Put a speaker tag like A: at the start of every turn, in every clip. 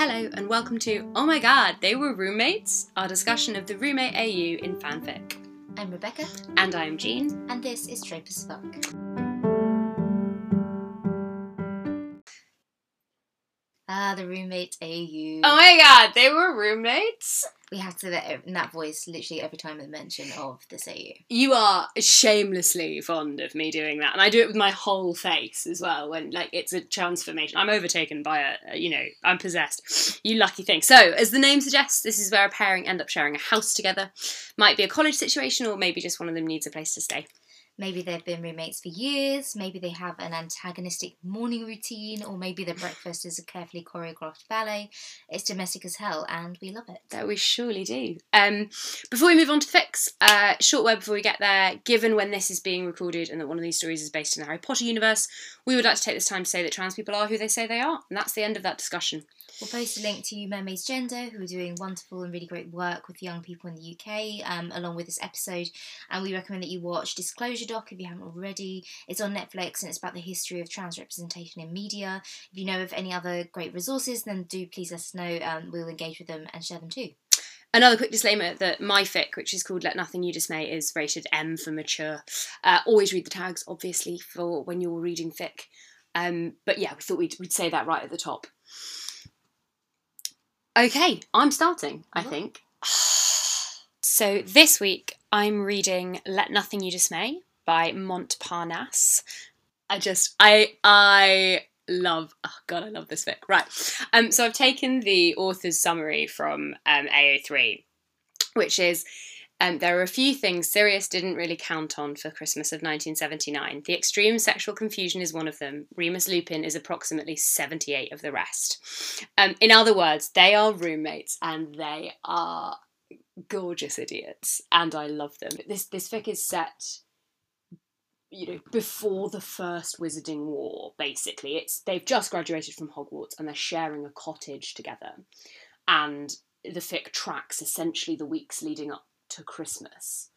A: Hello and welcome to Oh My God, They Were Roommates, our discussion of the roommate AU in fanfic.
B: I'm Rebecca,
A: And I am Jean.
B: and this is Trope as Fuck. Ah, the roommate AU.
A: Oh my God, they were roommates?
B: We have to say that in that voice literally every time we mention of this AU.
A: You are shamelessly fond of me doing that, and I do it with my whole face as well. When like it's a transformation, I'm overtaken by a, you know, I'm possessed. You lucky thing. So, as the name suggests, this is where a pairing end up sharing a house together. Might be a college situation, or maybe just one of them needs a place to stay.
B: Maybe they've been roommates for years, maybe they have an antagonistic morning routine, or maybe their breakfast is a carefully choreographed ballet. It's domestic as hell, and we love it.
A: That we surely do. Um, before we move on to the fics, uh, short word before we get there. Given when this is being recorded and that one of these stories is based in the Harry Potter universe, we would like to take this time to say that trans people are who they say they are, and that's the end of that discussion.
B: We'll post a link to Mermaids Gender, who are doing wonderful and really great work with young people in the UK, um, along with this episode. And we recommend that you watch Disclosure Doc if you haven't already. It's on Netflix and it's about the history of trans representation in media. If you know of any other great resources, then do please let us know. Um, we'll engage with them and share them too.
A: Another quick disclaimer that my fic, which is called Let Nothing You Dismay, is rated M for mature. Uh, always read the tags, obviously, for when you're reading fic. Um, but yeah, we thought we'd, we'd say that right at the top. Okay, I'm starting, I think. So this week I'm reading Let Nothing You Dismay by Montparnasse. I just I I love oh god I love this fic. Right. Um so I've taken the author's summary from um AO3 which is um, there are a few things Sirius didn't really count on for Christmas of 1979. The extreme sexual confusion is one of them. Remus Lupin is approximately 78 of the rest. Um, in other words, they are roommates and they are gorgeous idiots, and I love them. This this fic is set, you know, before the first Wizarding War. Basically, it's they've just graduated from Hogwarts and they're sharing a cottage together, and the fic tracks essentially the weeks leading up to Christmas.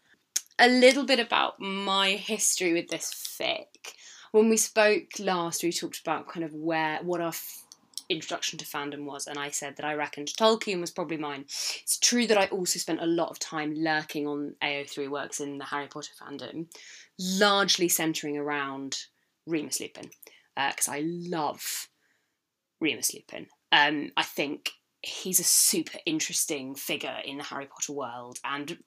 A: A little bit about my history with this fic. When we spoke last, we talked about kind of where what our f- introduction to fandom was, and I said that I reckoned Tolkien was probably mine. It's true that I also spent a lot of time lurking on AO3 works in the Harry Potter fandom, largely centering around Remus Lupin, because I love Remus Lupin. Um, I think he's a super interesting figure in the Harry Potter world and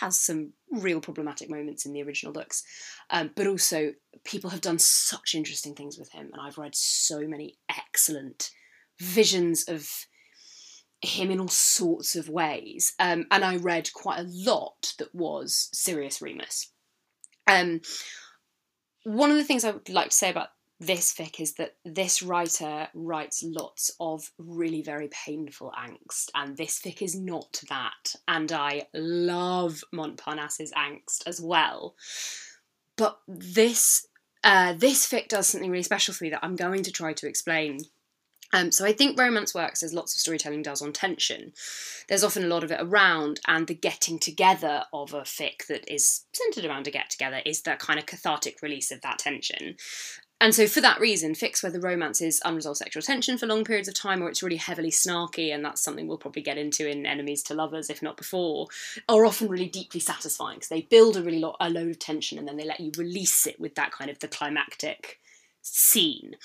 A: has some real problematic moments in the original books. Um, but also, people have done such interesting things with him, and I've read so many excellent visions of him in all sorts of ways. Um, and I read quite a lot that was Sirius Remus. Um, one of the things I would like to say about this fic is that this writer writes lots of really very painful angst, and this fic is not that. And I love Montparnasse's angst as well. But this uh, this fic does something really special for me that I'm going to try to explain. Um, so I think romance works as lots of storytelling does on tension. There's often a lot of it around, and the getting together of a fic that is centered around a get together is that kind of cathartic release of that tension. And so, for that reason, fics where the romance is unresolved sexual tension for long periods of time, or it's really heavily snarky, and that's something we'll probably get into in Enemies to Lovers, if not before, are often really deeply satisfying because they build a really lot, a load of tension and then they let you release it with that kind of the climactic scene.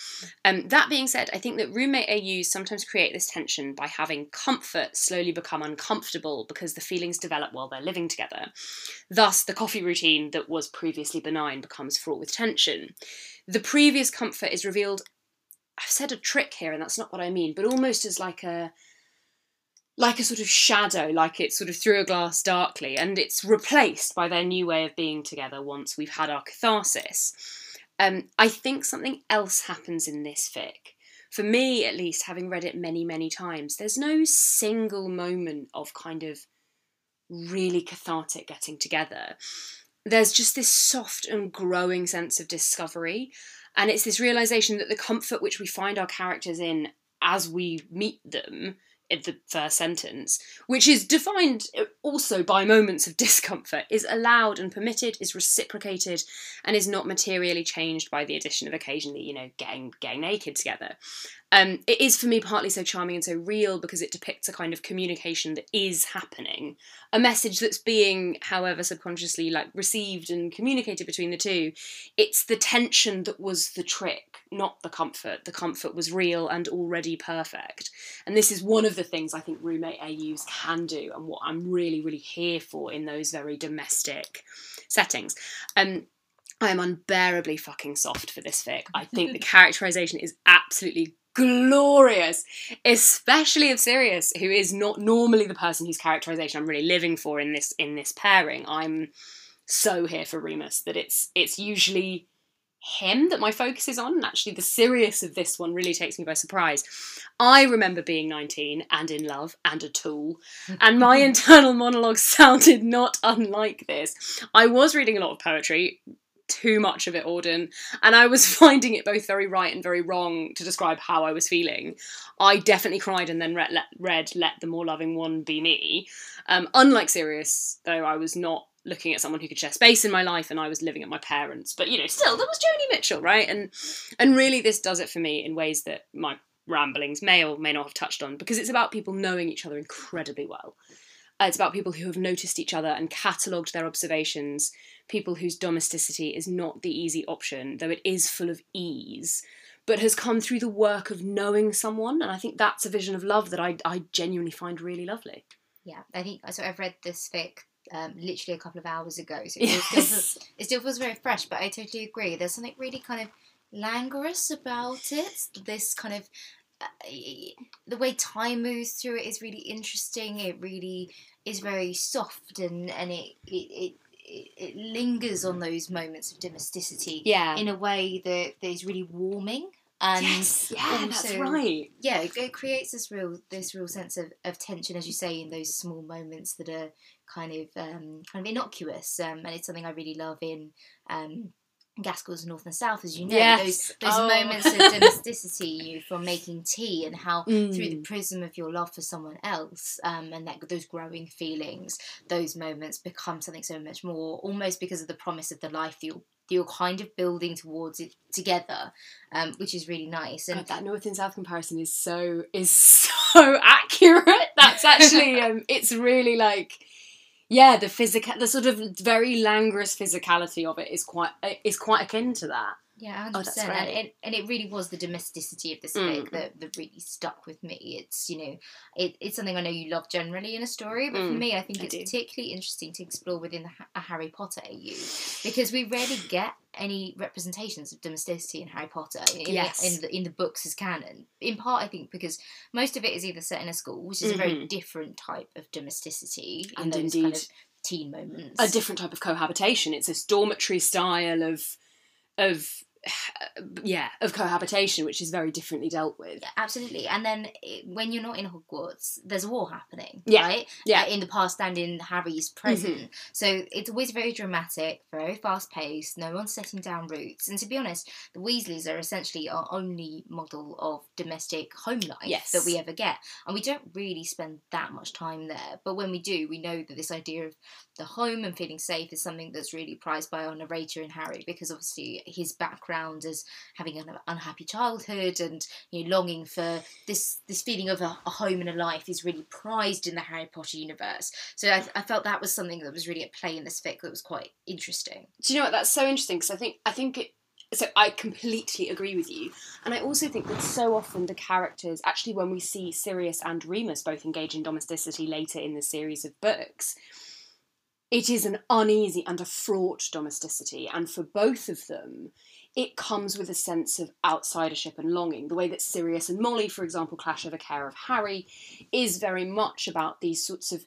A: Um, that being said, I think that roommate AUs sometimes create this tension by having comfort slowly become uncomfortable because the feelings develop while they're living together. Thus, the coffee routine that was previously benign becomes fraught with tension. The previous comfort is revealed. I've said a trick here, and that's not what I mean, but almost as like a like a sort of shadow, like it's sort of through a glass darkly, and it's replaced by their new way of being together once we've had our catharsis. Um, I think something else happens in this fic. For me, at least, having read it many, many times, there's no single moment of kind of really cathartic getting together. There's just this soft and growing sense of discovery, and it's this realization that the comfort which we find our characters in as we meet them the first sentence, which is defined uh, also by moments of discomfort, is allowed and permitted, is reciprocated, and is not materially changed by the addition of occasionally, you know, getting getting naked together. Um, it is for me partly so charming and so real because it depicts a kind of communication that is happening, a message that's being, however, subconsciously like received and communicated between the two. It's the tension that was the trick, not the comfort. The comfort was real and already perfect. And this is one of the things I think roommate AUs can do, and what I'm really, really here for in those very domestic settings. Um, I am unbearably fucking soft for this fic. I think the characterization is absolutely glorious, especially of Sirius, who is not normally the person whose characterization I'm really living for in this in this pairing. I'm so here for Remus that it's it's usually him that my focus is on, and actually the Sirius of this one really takes me by surprise. I remember being 19 and in love and a tool, and my internal monologue sounded not unlike this. I was reading a lot of poetry, too much of it, Auden, and I was finding it both very right and very wrong to describe how I was feeling. I definitely cried and then read Let, read Let the More Loving One Be Me. Um, unlike Sirius, though, I was not looking at someone who could share space in my life and I was living at my parents. But you know, still there was Joni Mitchell, right? And and really this does it for me in ways that my ramblings may or may not have touched on because it's about people knowing each other incredibly well. Uh, it's about people who have noticed each other and catalogued their observations, people whose domesticity is not the easy option, though it is full of ease, but has come through the work of knowing someone. And I think that's a vision of love that I, I genuinely find really lovely.
B: Yeah, I think so. I've read this fic um, literally a couple of hours ago, so it,
A: Yes.
B: still feels, it still feels very fresh. But I totally agree. There's something really kind of languorous about it. This kind of the way time moves through it is really interesting. It really is very soft, and and it it. it it lingers on those moments of domesticity
A: Yeah.
B: in a way that, that is really warming and
A: yes, yeah, that's right.
B: yeah, it, it creates this real this real sense of, of tension, as you say, in those small moments that are kind of um, kind of innocuous, um, and it's something I really love in um, Gaskell's North and South, as you know,
A: Yes.
B: those those
A: Oh.
B: moments of domesticity you from making tea and how through the
A: Mm.
B: prism of your love for someone else, um, and that those growing feelings, those moments become something so much more, almost because of the promise of the life that you're, that you're kind of building towards it together, um, which is really nice. And
A: God, that north and south comparison is so is so accurate. That's actually um, it's really like yeah, the physical, the sort of very languorous physicality of it is quite is quite akin to that.
B: Yeah,
A: Oh,
B: hundred
A: that's
B: percent, and it, and it really was the domesticity of this
A: Mm.
B: that, that really stuck with me. It's you know, it, it's something I know you love generally in a story, but for
A: Mm,
B: me, I think
A: I
B: it's
A: do.
B: particularly interesting to explore within the, a Harry Potter AU because we rarely get any representations of domesticity in Harry Potter in,
A: Yes.
B: the, in the in the books as canon. In part, I think because most of it is either set in a school, which is a very
A: Mhm.
B: different type of domesticity, in
A: And
B: those kind
A: indeed,
B: of teen moments.
A: A different type of cohabitation. It's this dormitory style of of yeah of cohabitation, which is very differently dealt with.
B: Yeah, absolutely. And then it, when you're not in Hogwarts, there's a war happening,
A: Yeah,
B: right?
A: yeah.
B: Uh, in the past and in Harry's present. So it's always very dramatic, very fast paced. No one's setting down roots. And to be honest, the Weasleys are essentially our only model of domestic home life
A: Yes.
B: that we ever get, and we don't really spend that much time there. But when we do, we know that this idea of the home and feeling safe is something that's really prized by our narrator in Harry, because obviously his background as having an unhappy childhood and you know, longing for this this feeling of a, a home and a life is really prized in the Harry Potter universe. So I, I felt that was something that was really at play in this fic that was quite interesting.
A: Do you know what? That's so interesting because I think I think it. So I completely agree with you, and I also think that so often the characters, actually, when we see Sirius and Remus both engage in domesticity later in the series of books, it is an uneasy and a fraught domesticity, and for both of them, it comes with a sense of outsidership and longing. The way that Sirius and Molly, for example, clash over care of Harry, is very much about these sorts of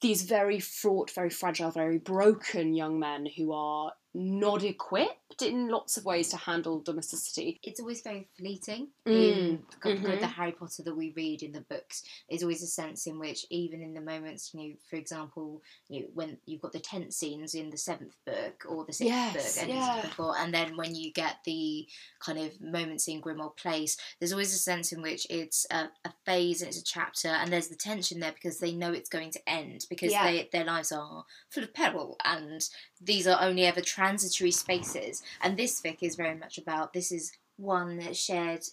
A: these very fraught, very fragile, very broken young men who are not equipped in lots of ways to handle domesticity.
B: It's always very fleeting.
A: Mm,
B: In the,
A: mhm.
B: the Harry Potter that we read in the books, there's always a sense in which, even in the moments, you know, for example, you know, when you've got the tent scenes in the seventh book or the sixth
A: Yes,
B: book, and,
A: yeah.
B: before, and then when you get the kind of moments in Grimmauld Place, there's always a sense in which it's a, a phase and it's a chapter, and there's the tension there because they know it's going to end because
A: Yeah.
B: they, their lives are full of peril and these are only ever transitory spaces. And this fic is very much about this is one shared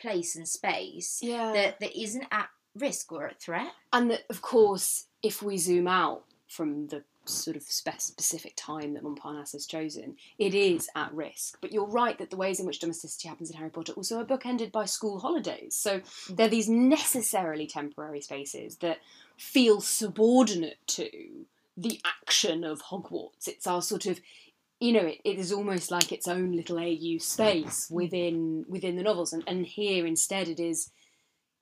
B: place and space
A: Yeah.
B: that, that isn't at risk or at threat.
A: and that, of course, if we zoom out from the sort of spe- specific time that Montparnasse has chosen, it is at risk. But you're right that the ways in which domesticity happens in Harry Potter also are bookended by school holidays. So mm. they're these necessarily temporary spaces that feel subordinate to the action of Hogwarts. It's our sort of you know, it, it is almost like its own little AU space mm. within within the novels, and, and here instead it is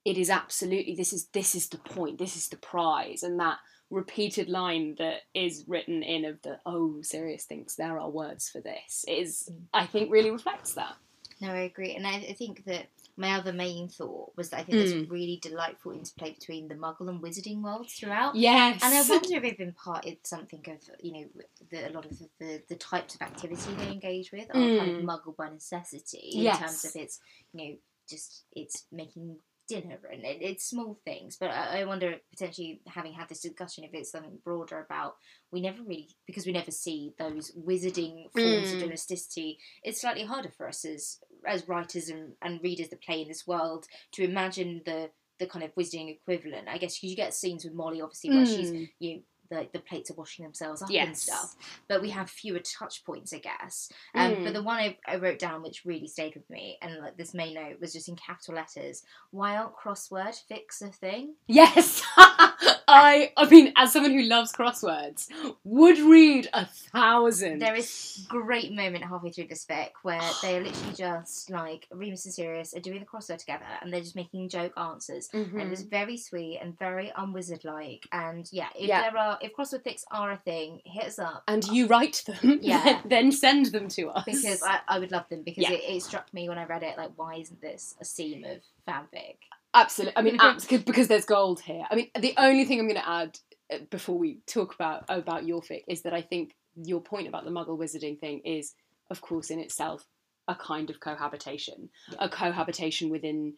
A: it is absolutely this is this is the point, this is the prize, and that repeated line that is written in of the oh Sirius thinks there are words for this is mm. I think really reflects that.
B: No, I agree, and I, I think that my other main thought was that I think there's a really delightful interplay between the Muggle and Wizarding worlds throughout.
A: Yes,
B: And I wonder if it's part something of you know the, a lot of the, the, the types of activity they engage with are kind of
A: Mm.
B: Muggle by necessity
A: Yes.
B: in terms of its you know just it's making dinner and it, it's small things. But I, I wonder potentially having had this discussion if it's something broader about we never really because we never see those wizarding forms of
A: Mm.
B: domesticity. It's slightly harder for us as as writers and, and readers that play in this world to imagine the the kind of wizarding equivalent. I guess 'cause you get scenes with Molly obviously where she's
A: Mm.
B: you the, the plates are washing themselves up and stuff. But we have fewer touch points, I guess. Um,
A: Mm.
B: But the one I, I wrote down, which really stayed with me, and like this main note was just in capital letters. Why aren't crossword fics a thing?
A: Yes, I. I mean, as someone who loves crosswords, would read a thousand.
B: There is great moment halfway through this fic where they are literally just like Remus and Sirius are doing the crossword together, and they're just making joke answers. And it was
A: Mhm.
B: very sweet and very unwizard like. And yeah, if
A: Yeah.
B: there are if crossword fics are a thing, hit us up.
A: And you write them,
B: Yeah.
A: then send them to us
B: because I, I would love them because
A: Yeah.
B: it, it struck me when I read it like why isn't this a seam of fanfic?
A: Absolutely. I mean, absolutely, because there's gold here. I mean, the only thing I'm going to add uh, before we talk about about your fic is that I think your point about the Muggle wizarding thing is, of course, in itself a kind of cohabitation, a cohabitation within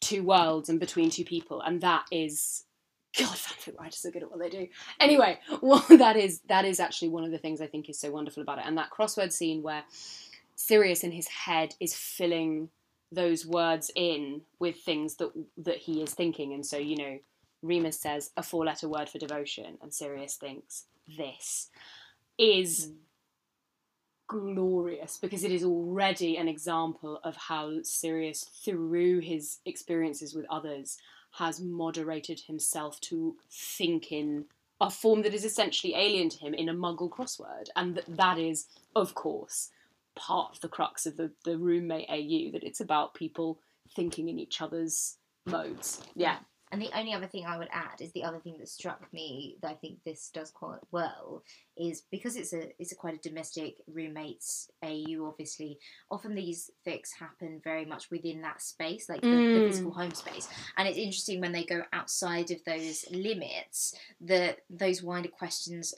A: two worlds and between two people, and that is. God, fanfic writers are good at what they do. Anyway, well, that is that is actually one of the things I think is so wonderful about it, and that crossword scene where Sirius in his head is filling those words in with things that that he is thinking. And so you know Remus says a four letter word for devotion. And Sirius thinks this is hmm. glorious because it is already an example of how Sirius through his experiences with others has moderated himself to think in a form that is essentially alien to him in a muggle crossword and that, that is of course part of the crux of the, the roommate AU that it's about people thinking in each other's modes. Yeah.
B: And the only other thing I would add is the other thing that struck me that I think this does quite well is because it's a it's a quite a domestic roommates AU obviously often these fics happen very much within that space like the, the
A: Mm.
B: physical home space and it's interesting when they go outside of those limits that those wider questions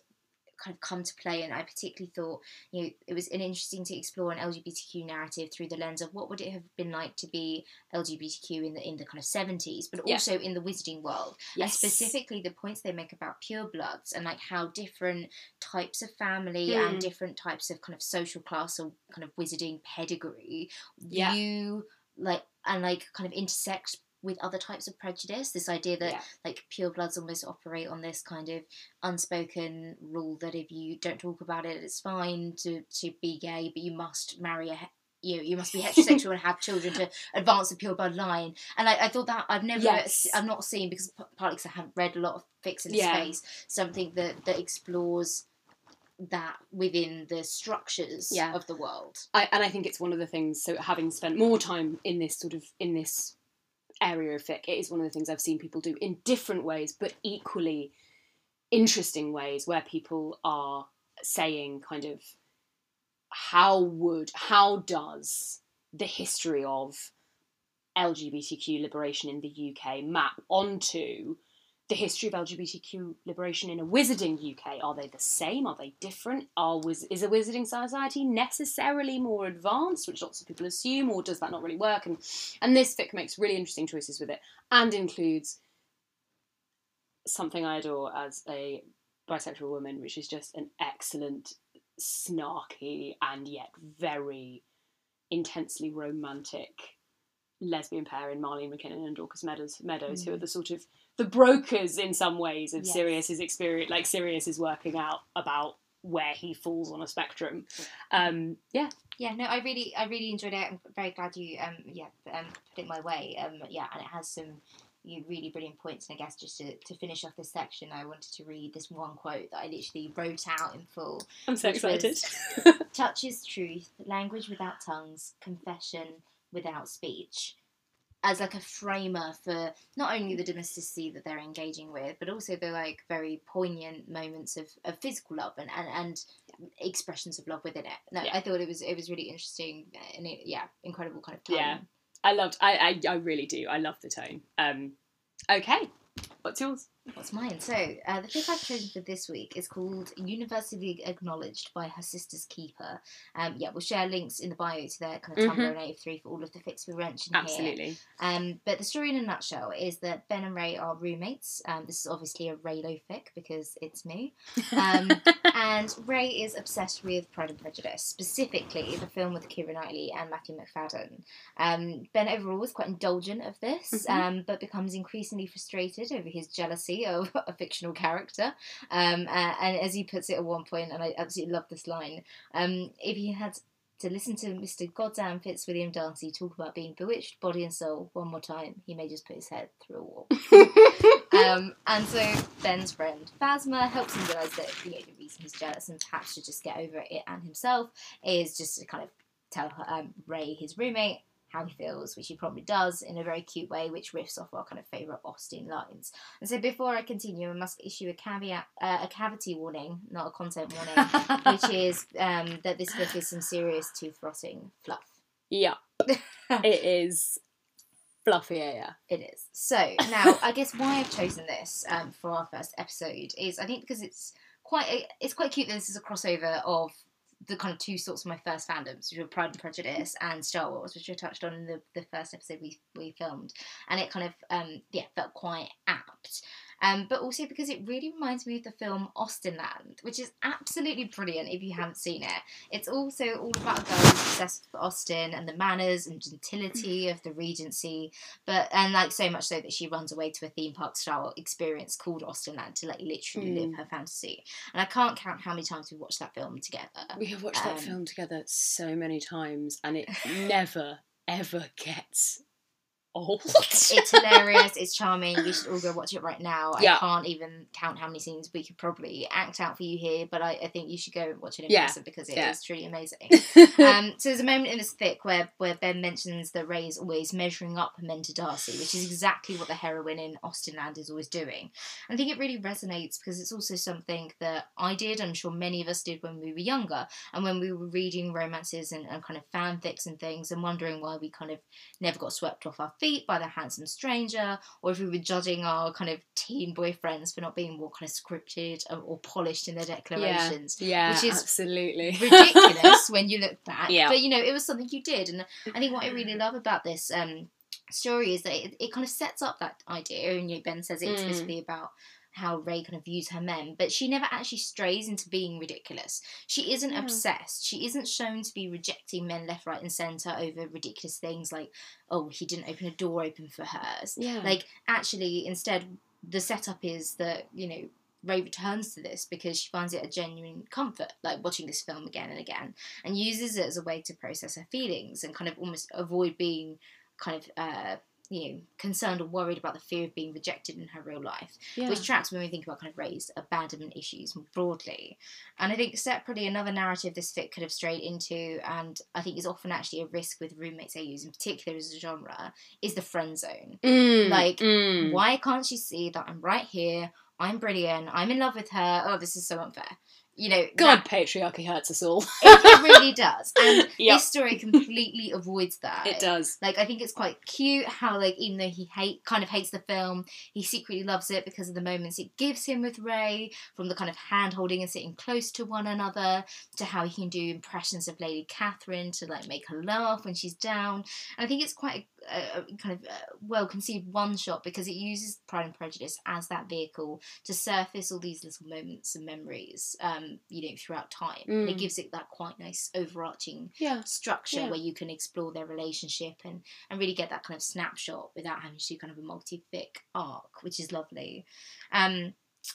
B: kind of come to play and I particularly thought you know it was an interesting to explore an LGBTQ narrative through the lens of what would it have been like to be LGBTQ in the in the kind of 70s but
A: Yeah.
B: also in the wizarding world and specifically the points they make about purebloods and like how different types of family
A: Hmm.
B: and different types of kind of social class or kind of wizarding pedigree
A: Yeah.
B: view like and like kind of intersect with other types of prejudice this idea that
A: Yeah.
B: like purebloods almost operate on this kind of unspoken rule that if you don't talk about it it's fine to to be gay but you must marry a you you must be heterosexual and have children to advance the pureblood line and I, I thought that I've never
A: Yes.
B: I've not seen because partly because I haven't read a lot of fics in
A: Yeah.
B: space something that that explores that within the structures
A: Yeah.
B: of the world
A: I, and I think it's one of the things. So having spent more time in this sort of in this area of it. Is one of the things I've seen people do in different ways, but equally interesting ways, where people are saying kind of how would how does the history of LGBTQ liberation in the UK map onto the history of LGBTQ liberation in a wizarding UK? Are they the same? Are they different? Are wiz- is a wizarding society necessarily more advanced, which lots of people assume, or does that not really work? And and this fic makes really interesting choices with it, and includes something I adore as a bisexual woman, which is just an excellent, snarky, and yet very intensely romantic lesbian pair in Marlene McKinnon and Dorcas Meadowes, Meadowes who
B: Mm.
A: are the sort of the brokers in some ways of
B: Yes.
A: Sirius's experience. Like Sirius is working out about where he falls on a spectrum. Um, yeah,
B: Yeah, no, I really, I really enjoyed it. I'm very glad you, um, yeah, um, put it my way. Um, yeah, and it has some you really brilliant points. And I guess just to, to finish off this section, I wanted to read this one quote that I literally wrote out in full.
A: I'm so
B: was-
A: excited.
B: Touch is truth, language without tongues, confession without speech. As like a framer for not only the domesticity that they're engaging with, but also the like very poignant moments of, of physical love and, and, and expressions of love within it. No,
A: Yeah.
B: I thought it was it was really interesting and it, yeah, incredible kind of tone.
A: Yeah. I loved. I, I I really do. I love the tone. Um, okay, what's yours?
B: What's mine? So, uh, the fic I've chosen for this week is called Universally Acknowledged by Her Sister's Keeper. Um, yeah, we'll share links in the bio to their kind of
A: Mhm.
B: Tumblr and A3 for all of the fics we mentioned here.
A: Absolutely.
B: Um, but the story in a nutshell is that Ben and Rey are roommates. Um, this is obviously a Reylo fic because it's me. And Rey is obsessed with Pride and Prejudice, specifically the film with Keira Knightley and Matthew Macfadyen. Um, ben overall is quite indulgent of this,
A: Mhm.
B: um, but becomes increasingly frustrated over his jealousy of a fictional character. Um, uh, and as he puts it at one point, and I absolutely love this line, um, if he had to listen to Mr. Goddamn Fitzwilliam Darcy talk about being bewitched, body and soul, one more time, he may just put his head through a wall. um, and so Ben's friend Phasma helps him realise that the only reason he's jealous and perhaps to just get over it and himself is just to kind of tell her, um, Rey, his roommate, how he feels, which he probably does in a very cute way, which riffs off our kind of favourite Austen lines. And so before I continue, I must issue a caveat, uh, a cavity warning, not a content warning, which is um, that this book is some serious tooth rotting fluff.
A: yeah, it is fluffy. Yeah, yeah.
B: It is. So now, I guess why I've chosen this um, for our first episode is I think because it's quite it's quite cute that this is a crossover of the kind of two sorts of my first fandoms, which were Pride and Prejudice and Star Wars, which I touched on in the, the first episode we we filmed, and it kind of um, yeah felt quite apt. Um, but also because it really reminds me of the film Austenland, which is absolutely brilliant if you haven't seen it. It's also all about a girl who's obsessed with Austen and the manners and gentility of the Regency, but and like so much so that she runs away to a theme park style experience called Austenland to like literally live
A: Mm.
B: her fantasy. And I can't count how many times we watched that film together.
A: We have watched that
B: Um,
A: film together so many times, and it never ever gets old.
B: It's hilarious. It's charming. We should all go watch it right now.
A: Yeah.
B: I can't even count how many scenes we could probably act out for you here, but I, I think you should go watch it in
A: Yeah.
B: person because it is
A: Yeah.
B: truly amazing. um, so there's a moment in this thick where, where Ben mentions that Rey is always measuring up to Darcy, which is exactly what the heroine in Austenland is always doing. I think it really resonates because it's also something that I did, I'm sure many of us did when we were younger, and when we were reading romances and, and kind of fanfics and things, and wondering why we kind of never got swept off our feet by the handsome stranger, or if we were judging our kind of teen boyfriends for not being more kind of scripted or, or polished in their declarations
A: yeah,
B: which is
A: absolutely
B: ridiculous when you look back.
A: Yeah.
B: But you know, it was something you did, and I think what I really love about this um, story is that it, it kind of sets up that idea. And you know, Ben says it
A: Mm.
B: explicitly about how Rey kind of views her men, but she never actually strays into being ridiculous. She isn't
A: Yeah.
B: obsessed. She isn't shown to be rejecting men left, right, and centre over ridiculous things like, oh, he didn't open a door open for hers.
A: yeah,
B: Like, actually, instead, the setup is that, you know, Rey returns to this because she finds it a genuine comfort, like watching this film again and again, and uses it as a way to process her feelings and kind of almost avoid being kind of, uh, you know, concerned or worried about the fear of being rejected in her real life,
A: yeah.
B: which tracks when we think about kind of Rey's abandonment issues more broadly. And I think separately, another narrative this fic could have strayed into, and I think is often actually a risk with roommates they use, in particular as a genre, is the friend zone.
A: Mm,
B: like,
A: mm.
B: Why can't she see that I'm right here? I'm brilliant. I'm in love with her. Oh, this is so unfair. You know,
A: God,
B: that-
A: patriarchy hurts us all.
B: it, really does. And
A: Yep.
B: this story completely avoids that.
A: it does.
B: Like I think it's quite cute how like even though he hate kind of hates the film, he secretly loves it because of the moments it gives him with Rey, from the kind of hand holding and sitting close to one another, to how he can do impressions of Lady Catherine to like make her laugh when she's down. And I think it's quite a, a kind of uh well conceived one shot because it uses Pride and Prejudice as that vehicle to surface all these little moments and memories. Um, um, you know, throughout time. And it
A: Mm.
B: gives it that quite nice overarching
A: Yeah.
B: structure
A: Yeah.
B: where you can explore their relationship and, and really get that kind of snapshot without having to do kind of a multi-fic arc, which is lovely. Um,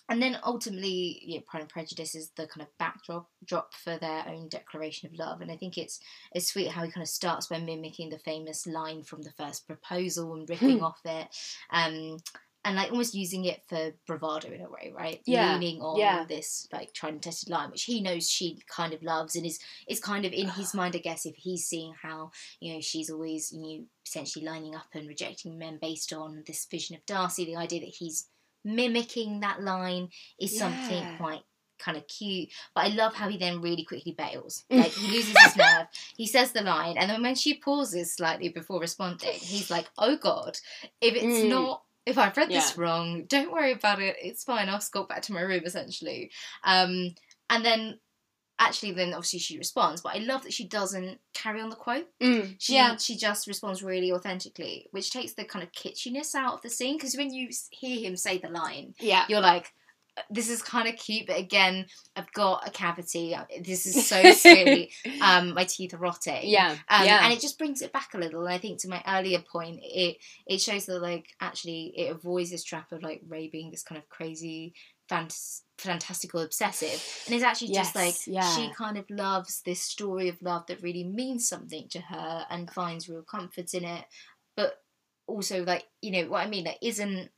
B: and then ultimately, yeah, Pride and Prejudice is the kind of backdrop drop for their own declaration of love, and I think it's it's sweet how he kind of starts by mimicking the famous line from the first proposal and ripping
A: Hmm.
B: off it, um, and like almost using it for bravado in a way, right?
A: Yeah,
B: leaning on
A: yeah.
B: this like tried and tested line, which he knows she kind of loves, and is is kind of in his mind, I guess, if he's seeing how you know she's always you know potentially lining up and rejecting men based on this vision of Darcy, the idea that he's mimicking that line is something quite kind of cute. But I love how he then really quickly bails. Like he loses his nerve. He says the line, and then when she pauses slightly before responding, he's like, "Oh God, if it's
A: Mm.
B: not." If I've read this wrong, don't worry about it. It's fine. I'll skulk back to my room, essentially. Um, and then, actually, then obviously she responds. But I love that she doesn't carry on the quote.
A: Mm.
B: She
A: yeah.
B: she just responds really authentically, which takes the kind of kitschiness out of the scene. Because when you hear him say the line,
A: Yeah.
B: you're like, "Uh, this is kind of cute, but again, I've got a cavity. This is so silly. um, my teeth are rotting.
A: Yeah.
B: Um,
A: yeah.
B: And it just brings it back a little. And I think to my earlier point, it it shows that like actually it avoids this trap of like Rey being this kind of crazy, fantas- fantastical obsessive, and it's actually just like
A: yeah.
B: she kind of loves this story of love that really means something to her and finds real comfort in it, but also like you know what I mean, like isn't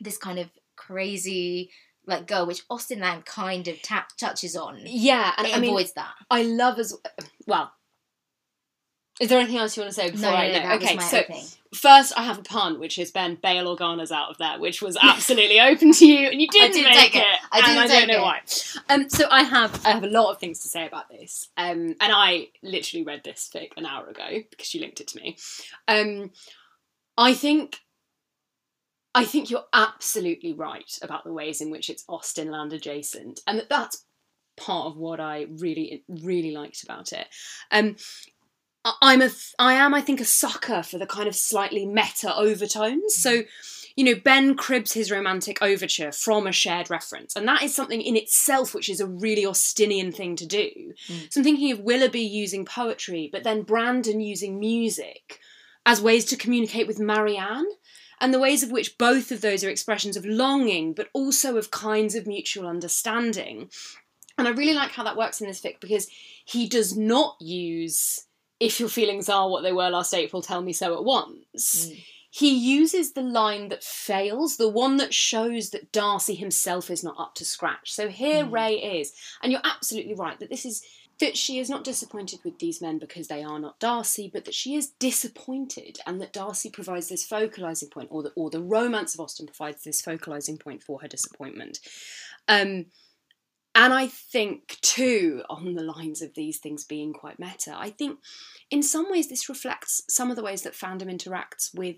B: this kind of crazy like go, which Austenland kind of tap touches on.
A: yeah. And
B: it
A: I mean,
B: avoids that.
A: I love as well. Is there anything else you want to say before
B: No, no,
A: I
B: no,
A: know? okay,
B: my
A: so
B: opening.
A: first I have a pun, which is Ben Bail Organa's out of there, which was absolutely open to you, and you didn't,
B: didn't
A: make
B: take it. I
A: and
B: didn't
A: I don't know
B: it.
A: why. Um, so I have I have a lot of things to say about this, um, and I literally read this fic an hour ago because you linked it to me. Um, I think. I think you're absolutely right about the ways in which it's Austenland adjacent, and that that's part of what I really really liked about it. Um, I- I'm a I am I think a sucker for the kind of slightly meta overtones. So, you know, Ben cribs his romantic overture from a shared reference, and that is something in itself which is a really Austenian thing to do.
B: Mm.
A: So I'm thinking of Willoughby using poetry, but then Brandon using music as ways to communicate with Marianne. And the ways of which both of those are expressions of longing, but also of kinds of mutual understanding. And I really like how that works in this fic because he does not use if your feelings are what they were last April, tell me so at once.
B: Mm.
A: He uses the line that fails, the one that shows that Darcy himself is not up to scratch. So here
B: Mm.
A: Rey is. And you're absolutely right that this is that she is not disappointed with these men because they are not Darcy, but that she is disappointed and that Darcy provides this focalizing point, or the, or the romance of Austen provides this focalizing point for her disappointment. Um, and I think, too, on the lines of these things being quite meta, I think in some ways this reflects some of the ways that fandom interacts with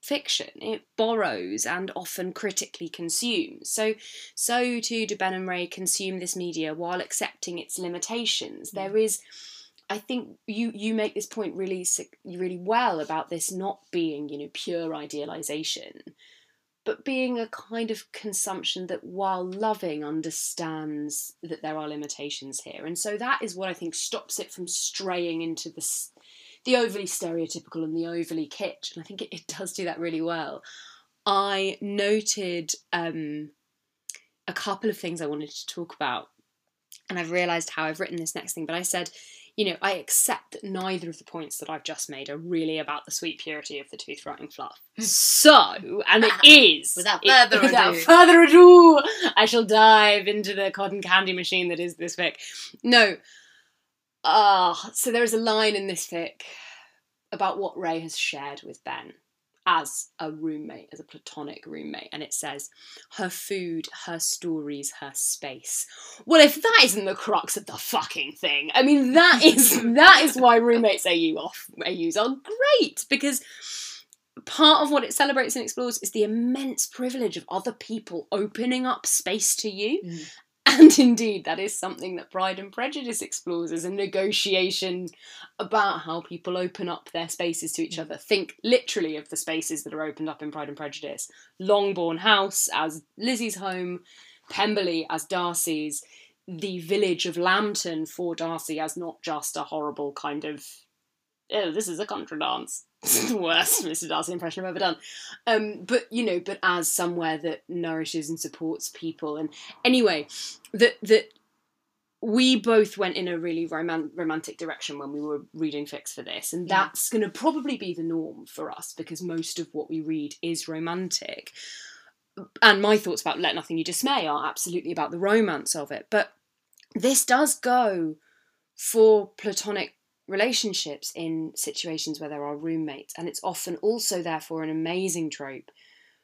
A: fiction. It borrows and often critically consumes. So, so too do Ben and Rey consume this media while accepting its limitations. Mm. There is. I think you you make this point really really well about this not being you know pure idealization, but being a kind of consumption that while loving understands that there are limitations here and so that is what i think stops it from straying into the the overly stereotypical and the overly kitsch and i think it, it does do that really well i noted um, a couple of things i wanted to talk about and i've realized how i've written this next thing but i said you know, I accept that neither of the points that I've just made are really about the sweet purity of the tooth rotting fluff. so, and it is.
B: Without
A: it-
B: further
A: without further ado, I shall dive into the cotton candy machine that is this fic. No. Ah, so there is a line in this fic about what Rey has shared with Ben as a roommate, as a platonic roommate, and it says, her food, her stories, her space. Well, if that isn't the crux of the fucking thing, I mean, that is that is why roommates AU off AUs are great because part of what it celebrates and explores is the immense privilege of other people opening up space to you.
B: Mm.
A: And indeed, that is something that Pride and Prejudice explores as a negotiation about how people open up their spaces to each other. Think literally of the spaces that are opened up in Pride and Prejudice. Longbourn House as Lizzie's home, Pemberley as Darcy's. the village of Lambton for Darcy as not just a horrible kind of oh this is a contra dance the worst Mr. Darcy impression I've ever done. Um, but you know, but as somewhere that nourishes and supports people. And anyway, that that we both went in a really roman- romantic direction when we were reading fics for this, and that's going to probably be the norm for us because most of what we read is romantic. And my thoughts about Let Nothing You Dismay are absolutely about the romance of it, but this does go for platonic relationships in situations where there are roommates, and it's often also therefore an amazing trope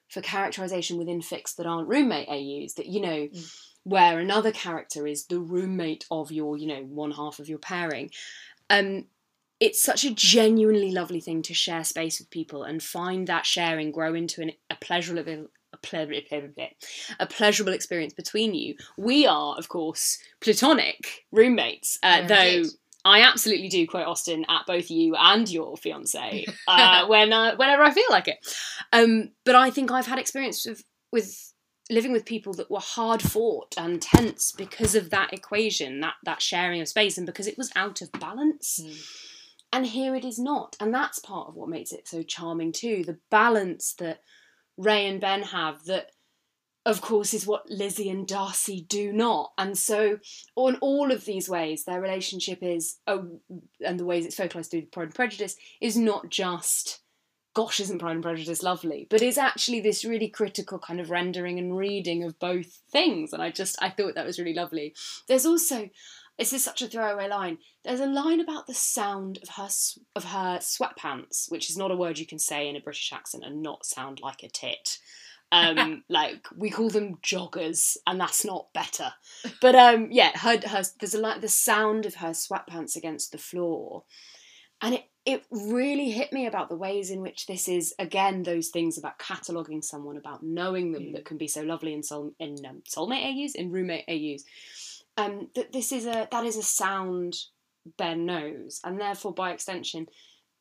A: for characterization within fics that aren't roommate AUs. That you know,
B: Mm.
A: where another character is the roommate of your, you know, one half of your pairing. Um, it's such a genuinely lovely thing to share space with people and find that sharing grow into an, a pleasurable. A, ple- a pleasurable experience between you. We are, of course, platonic roommates, uh, though. I absolutely do quote Austen at both you and your fiance uh, when uh, whenever I feel like it. Um, but I think I've had experience with with living with people that were hard fought and tense because of that equation, that that sharing of space, and because it was out of balance.
B: Mm.
A: And here it is not, and that's part of what makes it so charming too. The balance that Rey and Ben have that of course, is what Lizzie and Darcy do not. And so, on all of these ways, their relationship is, oh, and the ways it's focalised through Pride and Prejudice, is not just, gosh, isn't Pride and Prejudice lovely, but is actually this really critical kind of rendering and reading of both things. And I just, I thought that was really lovely. There's also, this is such a throwaway line. There's a line about the sound of her of her sweatpants, which is not a word you can say in a British accent and not sound like a tit um like we call them joggers and that's not better but um yeah her, her there's a like the sound of her sweatpants against the floor and it it really hit me about the ways in which this is again those things about cataloging someone about knowing them
B: Mm.
A: that can be so lovely in soul in um, soulmate AUs in roommate AUs um that this is a that is a sound Ben knows and therefore by extension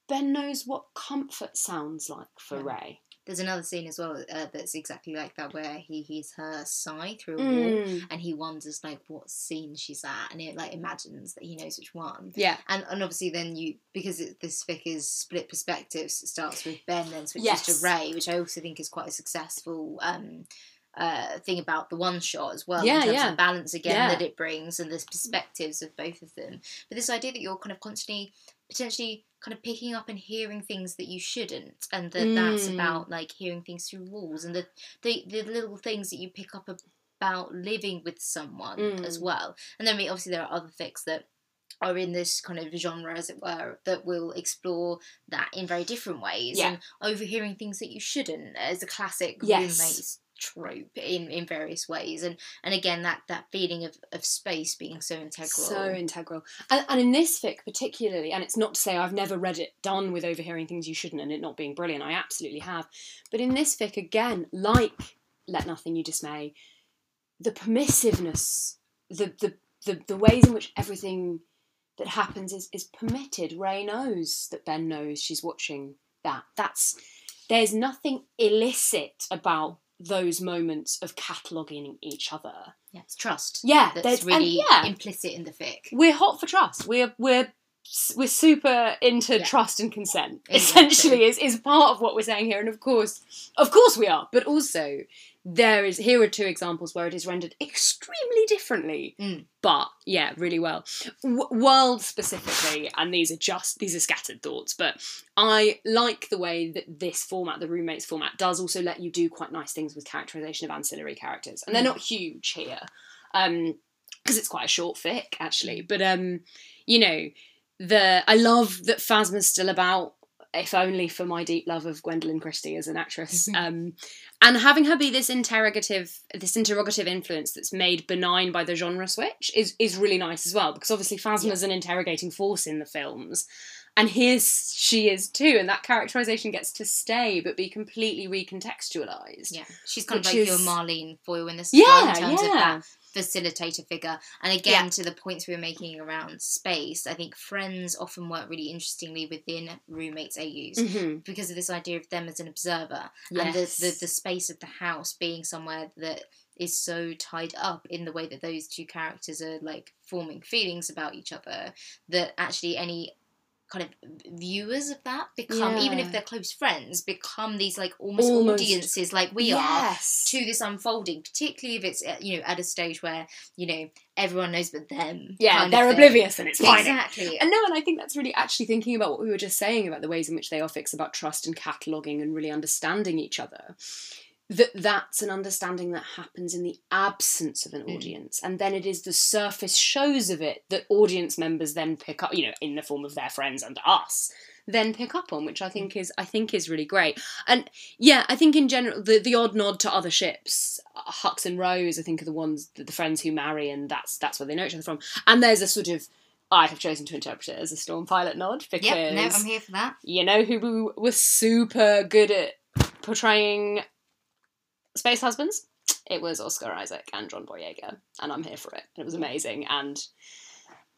A: Ben knows what comfort sounds like for
B: Yeah.
A: Rey
B: There's another scene as well uh, that's exactly like that, where he hears her sigh through a wall,
A: Mm.
B: and he wonders like what scene she's at, and it like imagines that he knows which one.
A: yeah
B: And and obviously then you because it, this fic is split perspectives. It starts with Ben, then switches
A: Yes.
B: to Rey, which I also think is quite a successful. Um, uh, thing about the one shot as well
A: Yeah,
B: in terms
A: yeah.
B: of the balance again
A: Yeah.
B: that it brings and the perspectives of both of them but this idea that you're kind of constantly potentially kind of picking up and hearing things that you shouldn't and that that's
A: Mm.
B: about like hearing things through walls and the, the the little things that you pick up about living with someone as
A: Mm.
B: well and then mean, obviously there are other fics that are in this kind of genre as it were that will explore that in very different ways
A: Yeah.
B: and overhearing things that you shouldn't as a classic
A: Yes.
B: roommates trope in in various ways and and again that that feeling of of space being so integral
A: So integral. And, and in this fic particularly, and it's not to say I've never read it done with overhearing things you shouldn't and it not being brilliant, I absolutely have. But in this fic, again, like Let Nothing You Dismay, the permissiveness, the, the, the, the ways in which everything that happens is, is permitted. Rey knows that Ben knows she's watching that. That's there's nothing illicit about those moments of cataloguing each other.
B: yeah, it's trust
A: Yeah,
B: that's
A: and
B: really
A: yeah.
B: implicit in the fic
A: we're hot for trust. We're we're we're super into
B: Yeah.
A: trust and consent.
B: Exactly.
A: Essentially, is is part of what we're saying here, and of course, of course, we are. But also, there is here are two examples where it is rendered extremely differently.
B: Mm.
A: But yeah, really well. W- world specifically, and these are just these are scattered thoughts, but I like the way that this format, the roommates format, does also let you do quite nice things with characterization of ancillary characters, and they're
B: Mm.
A: not huge here. Um, because it's quite a short fic actually. But um, you know, the I love that Phasma's still about, if only for my deep love of Gwendoline Christie as an actress. um, and having her be this interrogative, this interrogative influence that's made benign by the genre switch is is really nice as well. Because obviously Phasma's an interrogating force in the films. And here she is too, and that characterization gets to stay but be completely recontextualized.
B: yeah she's kind of like your Marlene Foyle in this
A: Yeah,
B: well in terms
A: yeah.
B: of that facilitator figure. And again,
A: Yeah.
B: to the points we were making around space, I think friends often work really interestingly within roommates AUs.
A: Mhm.
B: Because of this idea of them as an observer and the, the, the space of the house being somewhere that is so tied up in the way that those two characters are like forming feelings about each other that actually any kind of viewers of that become even if they're close friends become these like almost,
A: Almost.
B: audiences like we are to this unfolding particularly if it's uh, you know at a stage where you know everyone knows but them
A: yeah, they're oblivious and it's fine.
B: exactly
A: And no, and I think that's really actually thinking about what we were just saying about the ways in which they are fixed about trust and cataloguing and really understanding each other. That that's an understanding that happens in the absence of an
B: Mm.
A: audience, and then it is the surface shows of it that audience members then pick up, you know, in the form of their friends and us, then pick up on, which I think is I think is really great. And yeah, I think in general the the odd nod to other ships, Hux and Rose, I think are the ones the, the friends who marry, and that's that's where they know each other from. And there's a sort of I have chosen to interpret it as a Stormpilot nod because
B: yep no i'm here for that
A: you know who was super good at portraying space husbands? It was Oscar Isaac and John Boyega, and I'm here for it. It was amazing, and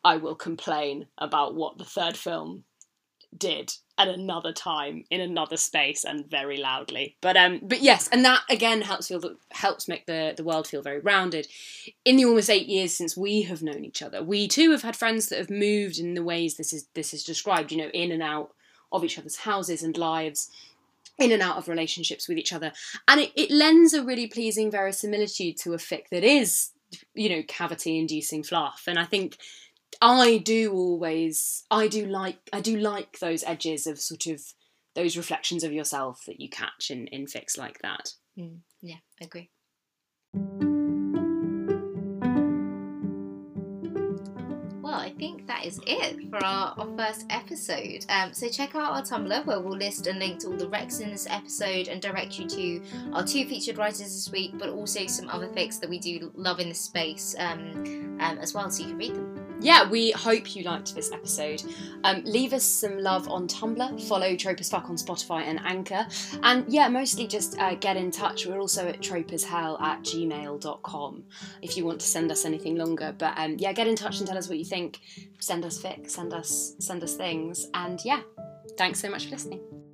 A: I will complain about what the third film did at another time in another space and very loudly. But um, but yes, and that again helps feel that helps make the the world feel very rounded. In the almost eight years since we have known each other, we too have had friends that have moved in the ways this is this is described. You know, in and out of each other's houses and lives in and out of relationships with each other. And it, it lends a really pleasing verisimilitude to a fic that is you know cavity inducing fluff. And i think i do always i do like i do like those edges of sort of those reflections of yourself that you catch in in fics like that.
B: Mm, yeah I agree is it for our, our first episode. Um, so check out our Tumblr where we'll list and link to all the recs in this episode and direct you to our two featured writers this week, but also some other fics that we do love in this space um, um, as well, so you can read them.
A: Yeah we hope you liked this episode. Um, leave us some love on tumblr follow trope as fuck on spotify and anchor. And yeah mostly just uh, get in touch. We're also at tropeshell at gmail.com if you want to send us anything longer. But um, yeah get in touch and tell us what you think. Send us fic send us send us things. And yeah thanks so much for listening